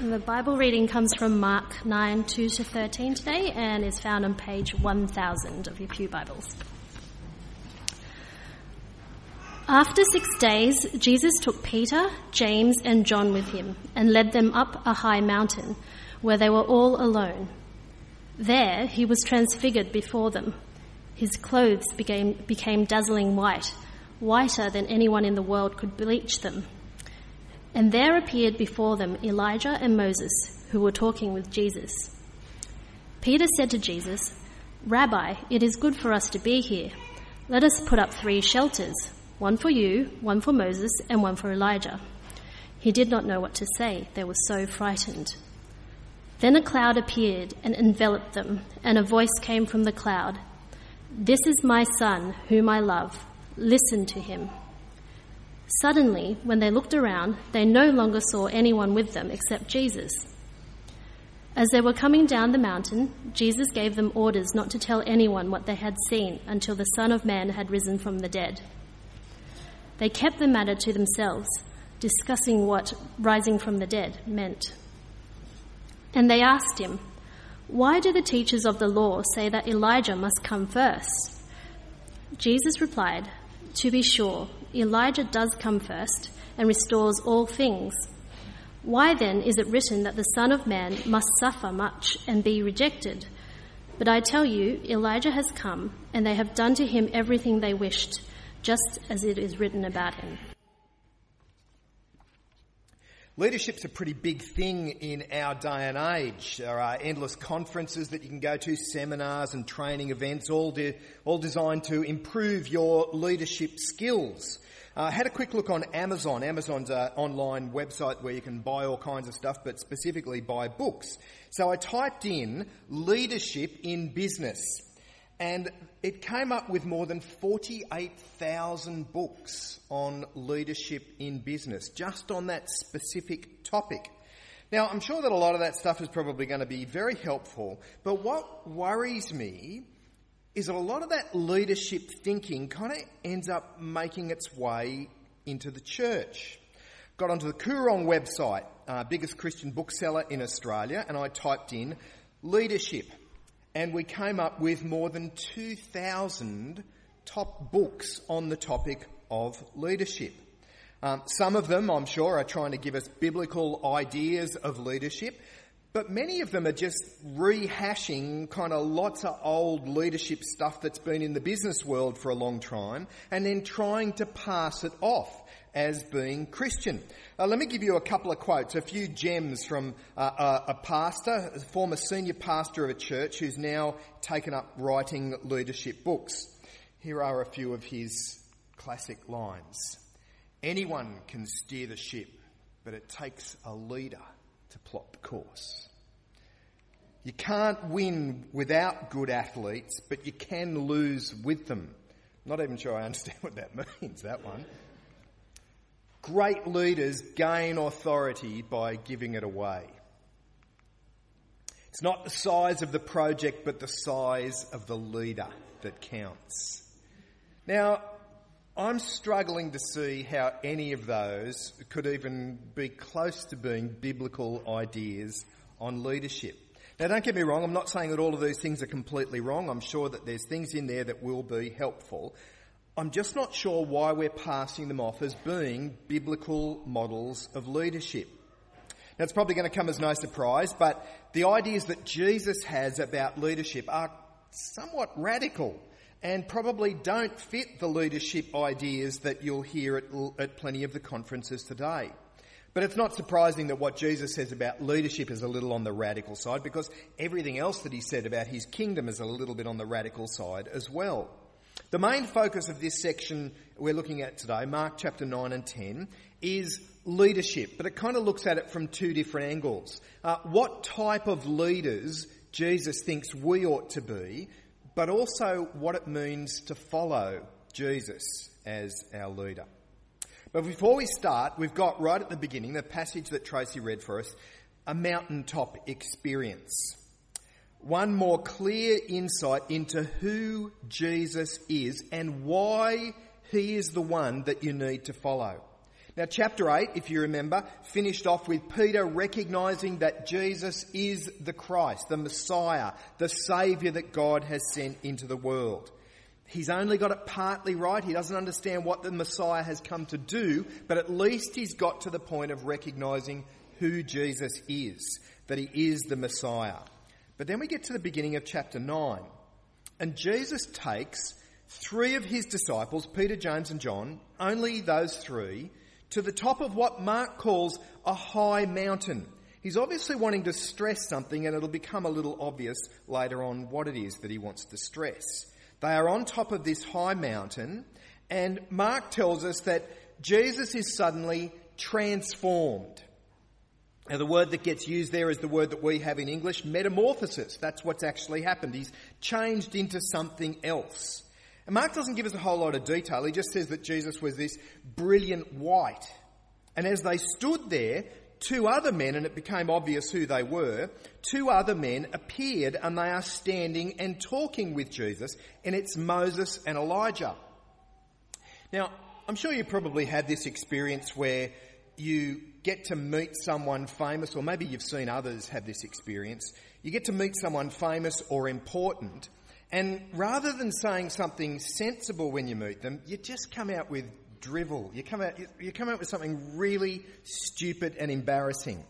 The Bible reading comes from Mark 9 2 to 13 today and is found on page 1000 of your Pew Bibles. After six days, Jesus took Peter, James, and John with him and led them up a high mountain where they were all alone. There he was transfigured before them. His clothes became, became dazzling white, whiter than anyone in the world could bleach them. And there appeared before them Elijah and Moses, who were talking with Jesus. Peter said to Jesus, Rabbi, it is good for us to be here. Let us put up three shelters one for you, one for Moses, and one for Elijah. He did not know what to say, they were so frightened. Then a cloud appeared and enveloped them, and a voice came from the cloud This is my son, whom I love. Listen to him. Suddenly, when they looked around, they no longer saw anyone with them except Jesus. As they were coming down the mountain, Jesus gave them orders not to tell anyone what they had seen until the Son of Man had risen from the dead. They kept the matter to themselves, discussing what rising from the dead meant. And they asked him, Why do the teachers of the law say that Elijah must come first? Jesus replied, To be sure, Elijah does come first and restores all things. Why then is it written that the Son of Man must suffer much and be rejected? But I tell you, Elijah has come, and they have done to him everything they wished just as it is written about him. Leadership's a pretty big thing in our day and age. There are endless conferences that you can go to, seminars and training events, all, de- all designed to improve your leadership skills. I uh, had a quick look on Amazon. Amazon's an online website where you can buy all kinds of stuff, but specifically buy books. So I typed in leadership in business and it came up with more than 48,000 books on leadership in business, just on that specific topic. Now, I'm sure that a lot of that stuff is probably going to be very helpful, but what worries me is that a lot of that leadership thinking kind of ends up making its way into the church. Got onto the Koorong website, uh, biggest Christian bookseller in Australia, and I typed in leadership and we came up with more than 2,000 top books on the topic of leadership. Um, some of them, I'm sure, are trying to give us biblical ideas of leadership, but many of them are just rehashing kind of lots of old leadership stuff that's been in the business world for a long time and then trying to pass it off as being Christian. Uh, let me give you a couple of quotes, a few gems from uh, a, a, pastor, a former senior pastor of a church who's now taken up writing leadership books. Here are a few of his classic lines Anyone can steer the ship, but it takes a leader to plot the course. You can't win without good athletes, but you can lose with them. Not even sure I understand what that means, that one. Great leaders gain authority by giving it away. It's not the size of the project, but the size of the leader that counts. Now, I'm struggling to see how any of those could even be close to being biblical ideas on leadership. Now, don't get me wrong, I'm not saying that all of these things are completely wrong. I'm sure that there's things in there that will be helpful. I'm just not sure why we're passing them off as being biblical models of leadership. Now, it's probably going to come as no surprise, but the ideas that Jesus has about leadership are somewhat radical and probably don't fit the leadership ideas that you'll hear at, at plenty of the conferences today. But it's not surprising that what Jesus says about leadership is a little on the radical side because everything else that he said about his kingdom is a little bit on the radical side as well. The main focus of this section we're looking at today, Mark chapter 9 and 10, is leadership, but it kind of looks at it from two different angles. Uh, what type of leaders Jesus thinks we ought to be, but also what it means to follow Jesus as our leader. But before we start, we've got right at the beginning the passage that Tracy read for us a mountaintop experience one more clear insight into who Jesus is and why he is the one that you need to follow. Now, chapter 8, if you remember, finished off with Peter recognizing that Jesus is the Christ, the Messiah, the Saviour that God has sent into the world. He's only got it partly right. He doesn't understand what the Messiah has come to do, but at least he's got to the point of recognizing who Jesus is, that he is the Messiah. But then we get to the beginning of chapter 9, and Jesus takes three of his disciples, Peter, James, and John, only those three, to the top of what Mark calls a high mountain. He's obviously wanting to stress something, and it'll become a little obvious later on what it is that he wants to stress. They are on top of this high mountain, and Mark tells us that Jesus is suddenly transformed. Now, the word that gets used there is the word that we have in English, metamorphosis. That's what's actually happened. He's changed into something else. And Mark doesn't give us a whole lot of detail. He just says that Jesus was this brilliant white. And as they stood there, two other men, and it became obvious who they were, two other men appeared and they are standing and talking with Jesus, and it's Moses and Elijah. Now, I'm sure you probably had this experience where you get to meet someone famous, or maybe you've seen others have this experience. You get to meet someone famous or important, and rather than saying something sensible when you meet them, you just come out with drivel. You come out, you come out with something really stupid and embarrassing.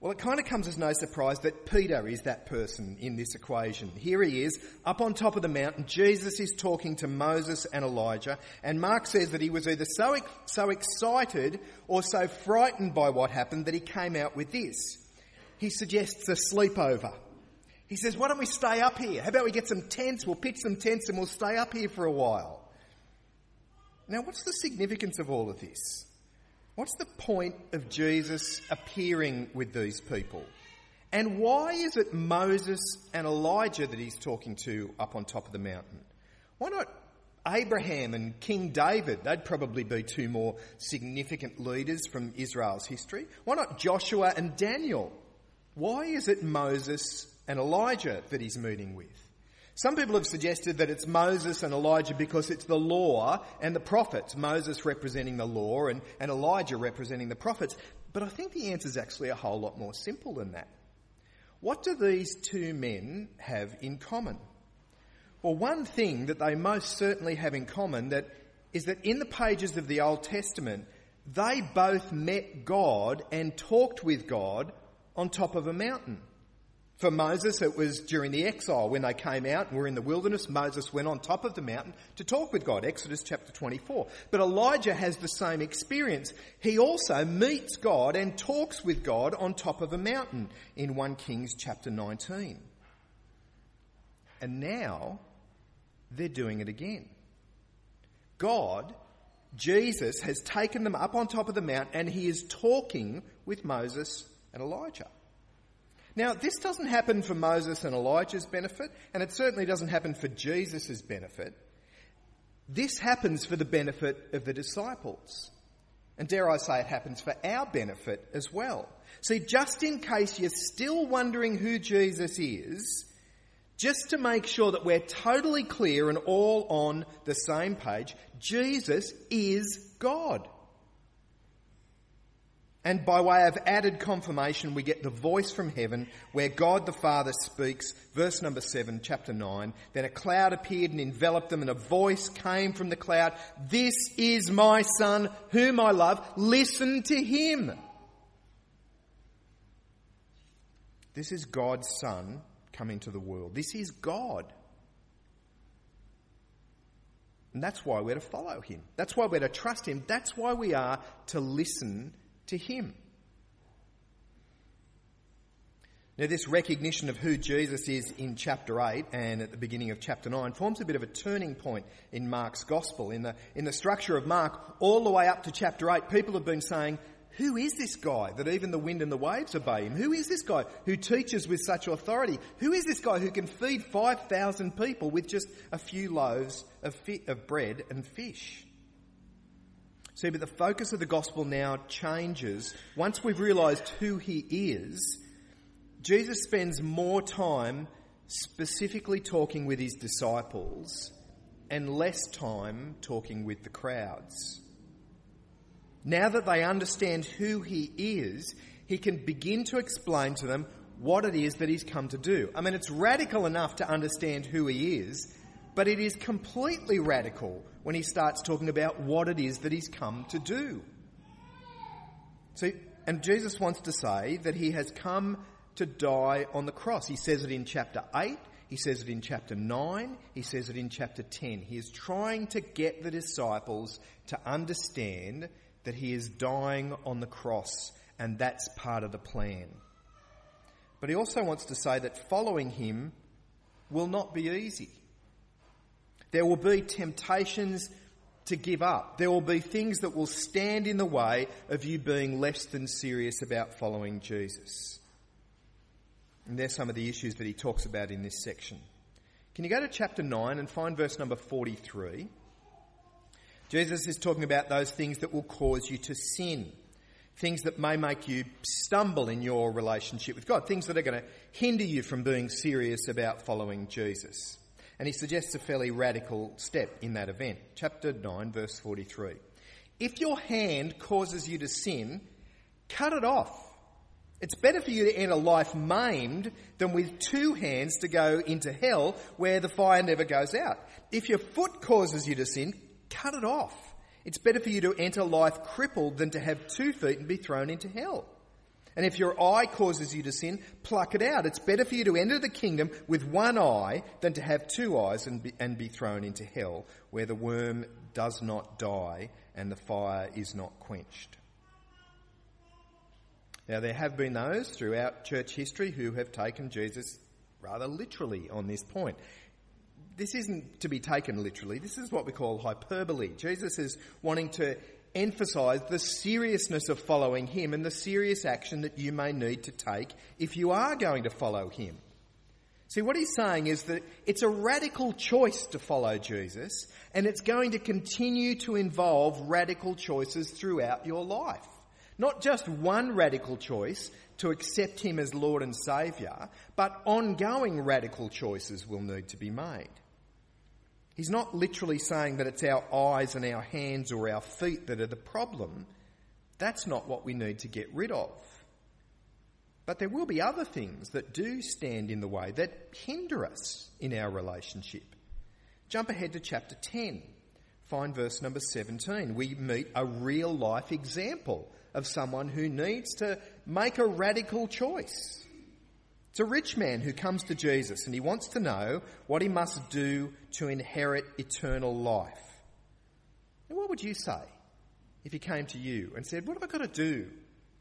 Well, it kind of comes as no surprise that Peter is that person in this equation. Here he is, up on top of the mountain. Jesus is talking to Moses and Elijah, and Mark says that he was either so, so excited or so frightened by what happened that he came out with this. He suggests a sleepover. He says, Why don't we stay up here? How about we get some tents? We'll pitch some tents and we'll stay up here for a while. Now, what's the significance of all of this? What's the point of Jesus appearing with these people? And why is it Moses and Elijah that he's talking to up on top of the mountain? Why not Abraham and King David? They'd probably be two more significant leaders from Israel's history. Why not Joshua and Daniel? Why is it Moses and Elijah that he's meeting with? Some people have suggested that it's Moses and Elijah because it's the law and the prophets, Moses representing the law and, and Elijah representing the prophets. But I think the answer is actually a whole lot more simple than that. What do these two men have in common? Well, one thing that they most certainly have in common that is that in the pages of the Old Testament, they both met God and talked with God on top of a mountain. For Moses, it was during the exile when they came out and were in the wilderness. Moses went on top of the mountain to talk with God, Exodus chapter 24. But Elijah has the same experience. He also meets God and talks with God on top of a mountain in 1 Kings chapter 19. And now they're doing it again. God, Jesus, has taken them up on top of the mount and he is talking with Moses and Elijah. Now, this doesn't happen for Moses and Elijah's benefit, and it certainly doesn't happen for Jesus' benefit. This happens for the benefit of the disciples. And dare I say, it happens for our benefit as well. See, just in case you're still wondering who Jesus is, just to make sure that we're totally clear and all on the same page, Jesus is God. And by way of added confirmation, we get the voice from heaven where God the Father speaks. Verse number 7, chapter 9. Then a cloud appeared and enveloped them, and a voice came from the cloud This is my Son, whom I love. Listen to him. This is God's Son coming to the world. This is God. And that's why we're to follow him. That's why we're to trust him. That's why we are to listen to Him. Now, this recognition of who Jesus is in chapter 8 and at the beginning of chapter 9 forms a bit of a turning point in Mark's gospel. In the, in the structure of Mark, all the way up to chapter 8, people have been saying, Who is this guy that even the wind and the waves obey him? Who is this guy who teaches with such authority? Who is this guy who can feed 5,000 people with just a few loaves of, fi- of bread and fish? See, but the focus of the gospel now changes. Once we've realised who he is, Jesus spends more time specifically talking with his disciples and less time talking with the crowds. Now that they understand who he is, he can begin to explain to them what it is that he's come to do. I mean, it's radical enough to understand who he is, but it is completely radical when he starts talking about what it is that he's come to do. So, and Jesus wants to say that he has come to die on the cross. He says it in chapter 8, he says it in chapter 9, he says it in chapter 10. He is trying to get the disciples to understand that he is dying on the cross, and that's part of the plan. But he also wants to say that following him will not be easy. There will be temptations to give up. There will be things that will stand in the way of you being less than serious about following Jesus. And there's some of the issues that he talks about in this section. Can you go to chapter 9 and find verse number 43? Jesus is talking about those things that will cause you to sin, things that may make you stumble in your relationship with God, things that are going to hinder you from being serious about following Jesus. And he suggests a fairly radical step in that event. Chapter 9, verse 43. If your hand causes you to sin, cut it off. It's better for you to enter life maimed than with two hands to go into hell where the fire never goes out. If your foot causes you to sin, cut it off. It's better for you to enter life crippled than to have two feet and be thrown into hell. And if your eye causes you to sin, pluck it out. It's better for you to enter the kingdom with one eye than to have two eyes and be, and be thrown into hell, where the worm does not die and the fire is not quenched. Now, there have been those throughout church history who have taken Jesus rather literally on this point. This isn't to be taken literally. This is what we call hyperbole. Jesus is wanting to emphasize the seriousness of following him and the serious action that you may need to take if you are going to follow him. See, what he's saying is that it's a radical choice to follow Jesus, and it's going to continue to involve radical choices throughout your life. Not just one radical choice to accept him as Lord and Saviour, but ongoing radical choices will need to be made. He's not literally saying that it's our eyes and our hands or our feet that are the problem. That's not what we need to get rid of. But there will be other things that do stand in the way that hinder us in our relationship. Jump ahead to chapter 10. Find verse number 17. We meet a real life example of someone who needs to make a radical choice. It's a rich man who comes to Jesus and he wants to know what he must do to inherit eternal life. And what would you say if he came to you and said, What have I got to do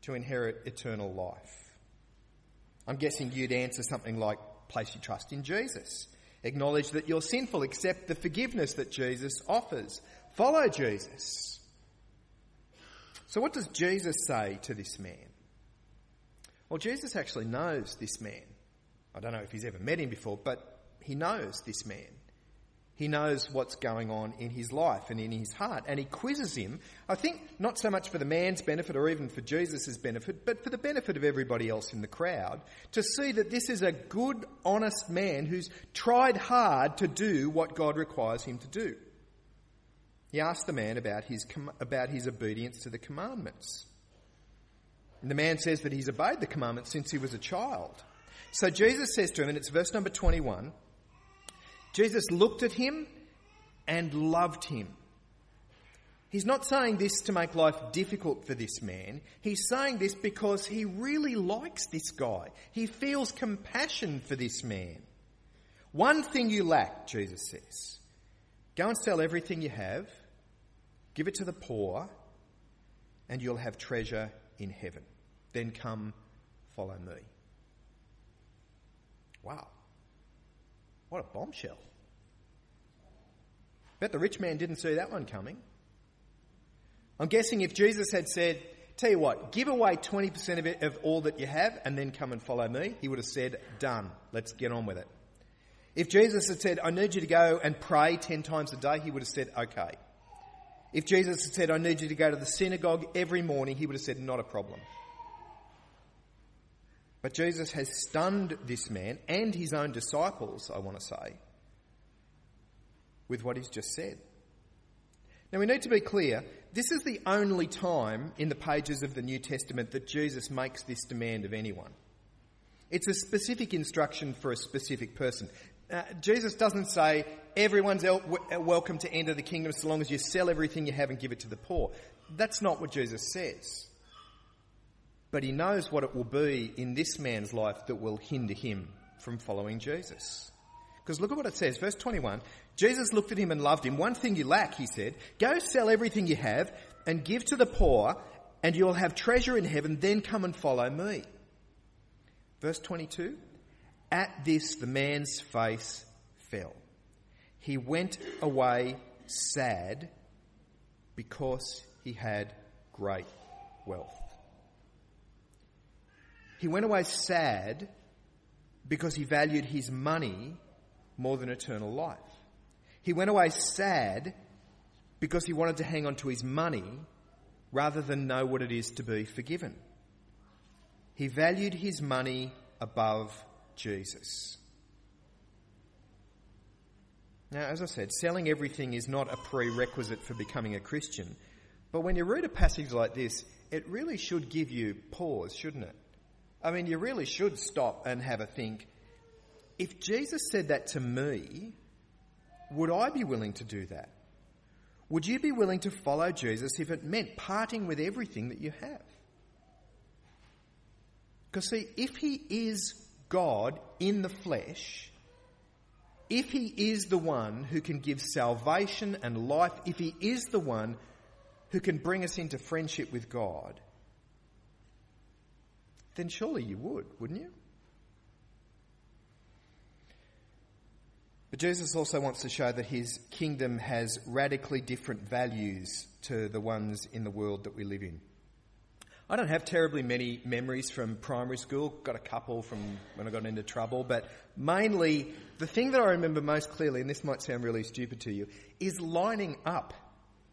to inherit eternal life? I'm guessing you'd answer something like, Place your trust in Jesus. Acknowledge that you're sinful. Accept the forgiveness that Jesus offers. Follow Jesus. So, what does Jesus say to this man? Well, Jesus actually knows this man. I don't know if he's ever met him before, but he knows this man. He knows what's going on in his life and in his heart, and he quizzes him, I think not so much for the man's benefit or even for Jesus' benefit, but for the benefit of everybody else in the crowd, to see that this is a good, honest man who's tried hard to do what God requires him to do. He asked the man about his, about his obedience to the commandments. And the man says that he's obeyed the commandments since he was a child. So Jesus says to him, and it's verse number 21 Jesus looked at him and loved him. He's not saying this to make life difficult for this man. He's saying this because he really likes this guy. He feels compassion for this man. One thing you lack, Jesus says. Go and sell everything you have, give it to the poor, and you'll have treasure in heaven. Then come, follow me. Wow. What a bombshell. Bet the rich man didn't see that one coming. I'm guessing if Jesus had said, Tell you what, give away 20% of, it, of all that you have and then come and follow me, he would have said, Done. Let's get on with it. If Jesus had said, I need you to go and pray 10 times a day, he would have said, Okay. If Jesus had said, I need you to go to the synagogue every morning, he would have said, Not a problem. But Jesus has stunned this man and his own disciples, I want to say, with what he's just said. Now we need to be clear, this is the only time in the pages of the New Testament that Jesus makes this demand of anyone. It's a specific instruction for a specific person. Uh, Jesus doesn't say everyone's el- w- welcome to enter the kingdom so long as you sell everything you have and give it to the poor. That's not what Jesus says. But he knows what it will be in this man's life that will hinder him from following Jesus. Because look at what it says, verse 21. Jesus looked at him and loved him. One thing you lack, he said, go sell everything you have and give to the poor and you'll have treasure in heaven, then come and follow me. Verse 22. At this, the man's face fell. He went away sad because he had great wealth. He went away sad because he valued his money more than eternal life. He went away sad because he wanted to hang on to his money rather than know what it is to be forgiven. He valued his money above Jesus. Now, as I said, selling everything is not a prerequisite for becoming a Christian. But when you read a passage like this, it really should give you pause, shouldn't it? I mean, you really should stop and have a think. If Jesus said that to me, would I be willing to do that? Would you be willing to follow Jesus if it meant parting with everything that you have? Because, see, if he is God in the flesh, if he is the one who can give salvation and life, if he is the one who can bring us into friendship with God, then surely you would, wouldn't you? But Jesus also wants to show that his kingdom has radically different values to the ones in the world that we live in. I don't have terribly many memories from primary school, got a couple from when I got into trouble, but mainly the thing that I remember most clearly, and this might sound really stupid to you, is lining up.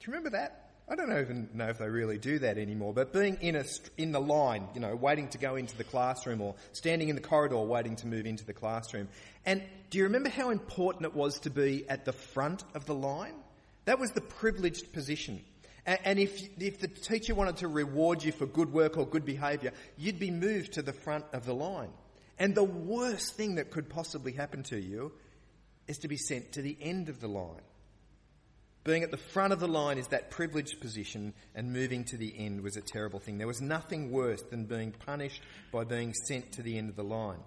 Do you remember that? I don't even know if they really do that anymore, but being in, a, in the line, you know, waiting to go into the classroom or standing in the corridor waiting to move into the classroom. And do you remember how important it was to be at the front of the line? That was the privileged position. And if, if the teacher wanted to reward you for good work or good behaviour, you'd be moved to the front of the line. And the worst thing that could possibly happen to you is to be sent to the end of the line. Being at the front of the line is that privileged position, and moving to the end was a terrible thing. There was nothing worse than being punished by being sent to the end of the line.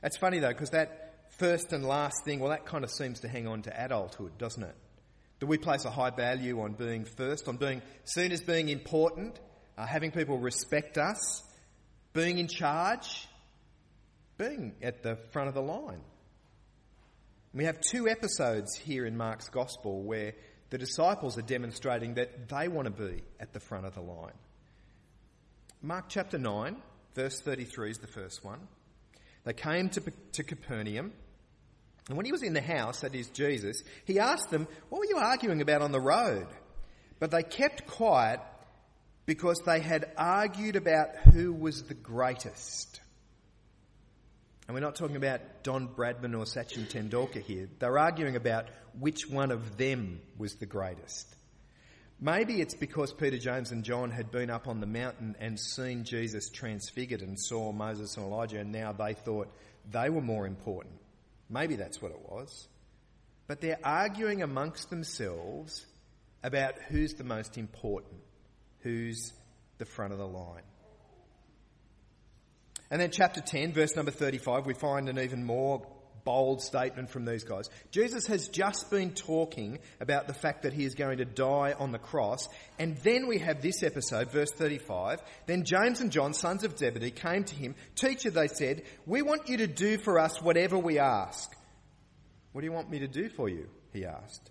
That's funny though, because that first and last thing, well, that kind of seems to hang on to adulthood, doesn't it? Do we place a high value on being first, on being seen as being important, uh, having people respect us, being in charge, being at the front of the line? We have two episodes here in Mark's Gospel where the disciples are demonstrating that they want to be at the front of the line. Mark chapter 9, verse 33 is the first one. They came to, to Capernaum, and when he was in the house, that is Jesus, he asked them, What were you arguing about on the road? But they kept quiet because they had argued about who was the greatest. And we're not talking about Don Bradman or Sachin Tendulkar here. They're arguing about which one of them was the greatest. Maybe it's because Peter, James, and John had been up on the mountain and seen Jesus transfigured and saw Moses and Elijah, and now they thought they were more important. Maybe that's what it was. But they're arguing amongst themselves about who's the most important, who's the front of the line. And then, chapter 10, verse number 35, we find an even more bold statement from these guys. Jesus has just been talking about the fact that he is going to die on the cross. And then we have this episode, verse 35. Then James and John, sons of Zebedee, came to him. Teacher, they said, we want you to do for us whatever we ask. What do you want me to do for you? He asked.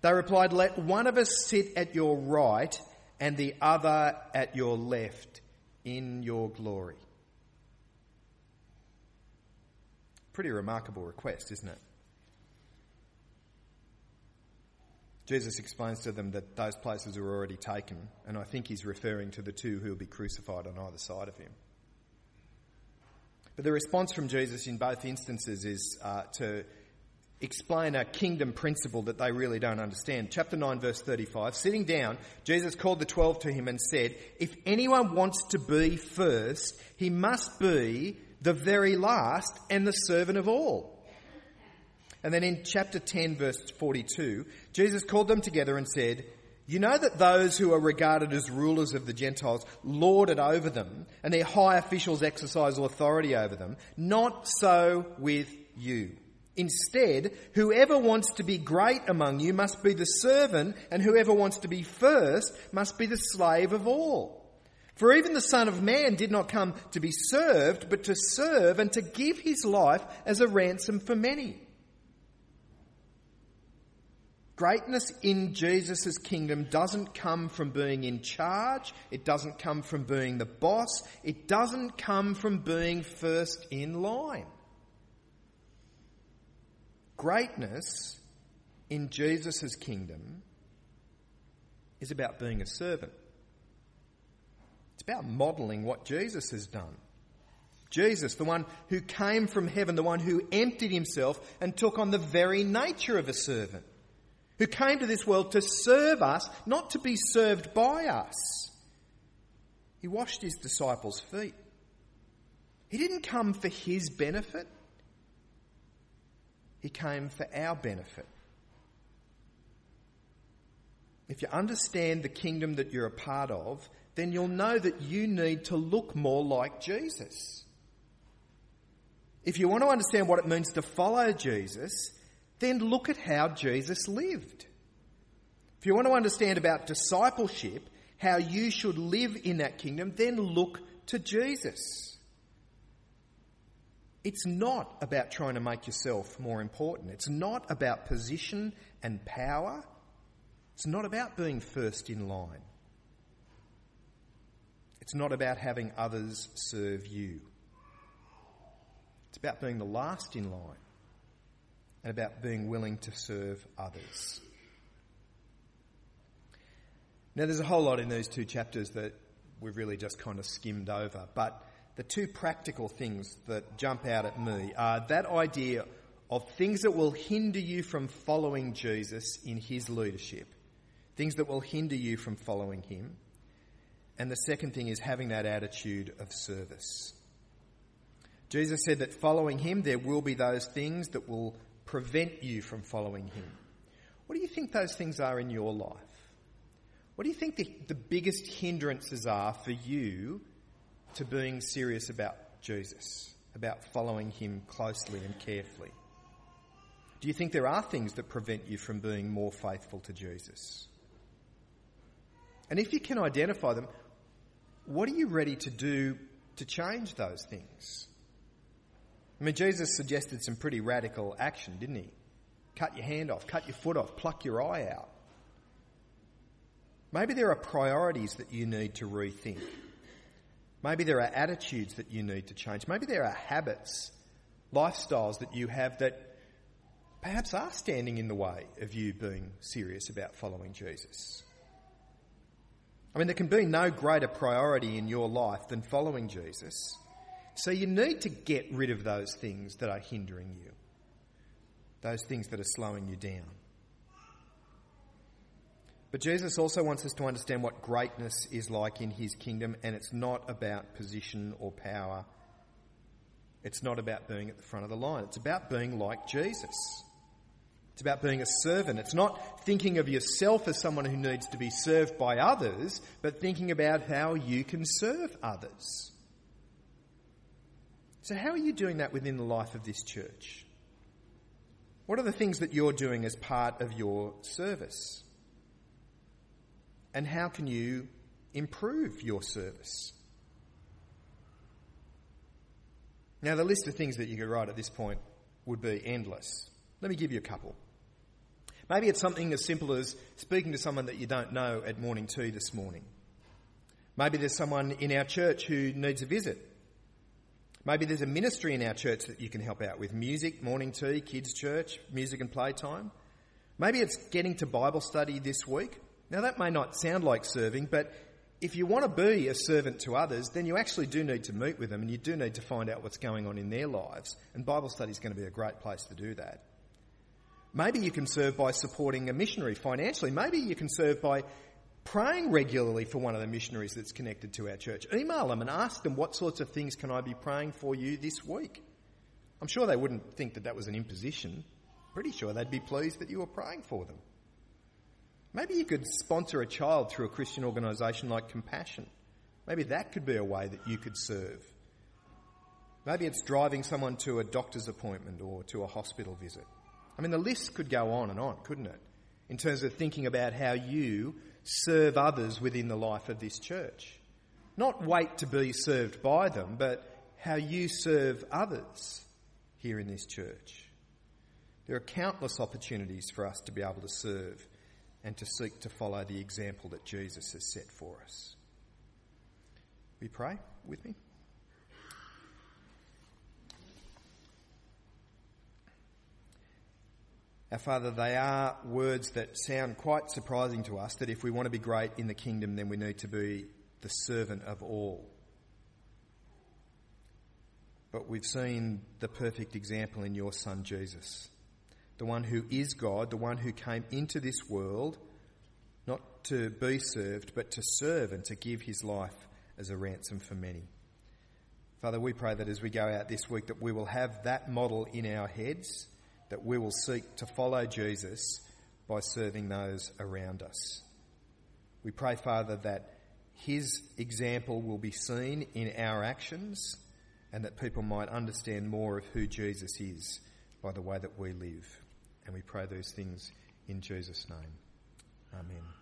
They replied, Let one of us sit at your right and the other at your left in your glory. Pretty remarkable request, isn't it? Jesus explains to them that those places are already taken, and I think he's referring to the two who will be crucified on either side of him. But the response from Jesus in both instances is uh, to explain a kingdom principle that they really don't understand. Chapter 9 verse 35. Sitting down, Jesus called the twelve to him and said, if anyone wants to be first, he must be the very last and the servant of all. And then in chapter 10 verse 42, Jesus called them together and said, you know that those who are regarded as rulers of the Gentiles lord it over them, and their high officials exercise authority over them. Not so with you. Instead, whoever wants to be great among you must be the servant, and whoever wants to be first must be the slave of all. For even the Son of Man did not come to be served, but to serve and to give his life as a ransom for many. Greatness in Jesus' kingdom doesn't come from being in charge. It doesn't come from being the boss. It doesn't come from being first in line. Greatness in Jesus' kingdom is about being a servant. It's about modelling what Jesus has done. Jesus, the one who came from heaven, the one who emptied himself and took on the very nature of a servant who came to this world to serve us, not to be served by us. He washed his disciples' feet. He didn't come for his benefit, he came for our benefit. If you understand the kingdom that you're a part of, then you'll know that you need to look more like Jesus. If you want to understand what it means to follow Jesus, then look at how Jesus lived. If you want to understand about discipleship, how you should live in that kingdom, then look to Jesus. It's not about trying to make yourself more important. It's not about position and power. It's not about being first in line. It's not about having others serve you. It's about being the last in line and about being willing to serve others. Now, there's a whole lot in these two chapters that we've really just kind of skimmed over, but the two practical things that jump out at me are that idea of things that will hinder you from following Jesus in his leadership, things that will hinder you from following him. And the second thing is having that attitude of service. Jesus said that following him, there will be those things that will prevent you from following Him? What do you think those things are in your life? What do you think the, the biggest hindrances are for you to being serious about Jesus, about following Him closely and carefully? Do you think there are things that prevent you from being more faithful to Jesus? And if you can identify them, what are you ready to do to change those things? I mean, Jesus suggested some pretty radical action, didn't he? Cut your hand off, cut your foot off, pluck your eye out. Maybe there are priorities that you need to rethink. Maybe there are attitudes that you need to change. Maybe there are habits, lifestyles that you have that perhaps are standing in the way of you being serious about following Jesus. I mean, there can be no greater priority in your life than following Jesus. So you need to get rid of those things that are hindering you, those things that are slowing you down. But Jesus also wants us to understand what greatness is like in his kingdom, and it's not about position or power. It's not about being at the front of the line. It's about being like Jesus. It's about being a servant. It's not thinking of yourself as someone who needs to be served by others, but thinking about how you can serve others. So, how are you doing that within the life of this church? What are the things that you're doing as part of your service? And how can you improve your service? Now, the list of things that you could write at this point would be endless. Let me give you a couple. Maybe it's something as simple as speaking to someone that you don't know at morning tea this morning. Maybe there's someone in our church who needs a visit Maybe there's a ministry in our church that you can help out with music, morning tea, kids' church, music and playtime. Maybe it's getting to Bible study this week. Now, that may not sound like serving, but if you want to be a servant to others, then you actually do need to meet with them and you do need to find out what's going on in their lives. And Bible study is going to be a great place to do that. Maybe you can serve by supporting a missionary financially. Maybe you can serve by praying regularly for one of the missionaries that's connected to our church. Email them and ask them what sorts of things can I be praying for you this week. I'm sure they wouldn't think that that was an imposition. Pretty sure they'd be pleased that you were praying for them. Maybe you could sponsor a child through a Christian organisation like Compassion. Maybe that could be a way that you could serve. Maybe it's driving someone to a doctor's appointment or to a hospital visit. I mean, the list could go on and on, couldn't it? In terms of thinking about how you serve others within the life of this church. Not wait to be served by them, but how you serve others here in this church. There are countless opportunities for us to be able to serve and to seek to follow the example that Jesus has set for us. We pray with me? Our Father, they are words that sound quite surprising to us that if we want to be great in the kingdom, then we need to be the servant of all. But we've seen the perfect example in your Son Jesus, the one who is God, the one who came into this world not to be served, but to serve and to give his life as a ransom for many. Father, we pray that as we go out this week that we will have that model in our heads that we will seek to follow Jesus by serving those around us. We pray, Father, that his example will be seen in our actions and that people might understand more of who Jesus is by the way that we live. And we pray those things in Jesus' name. Amen.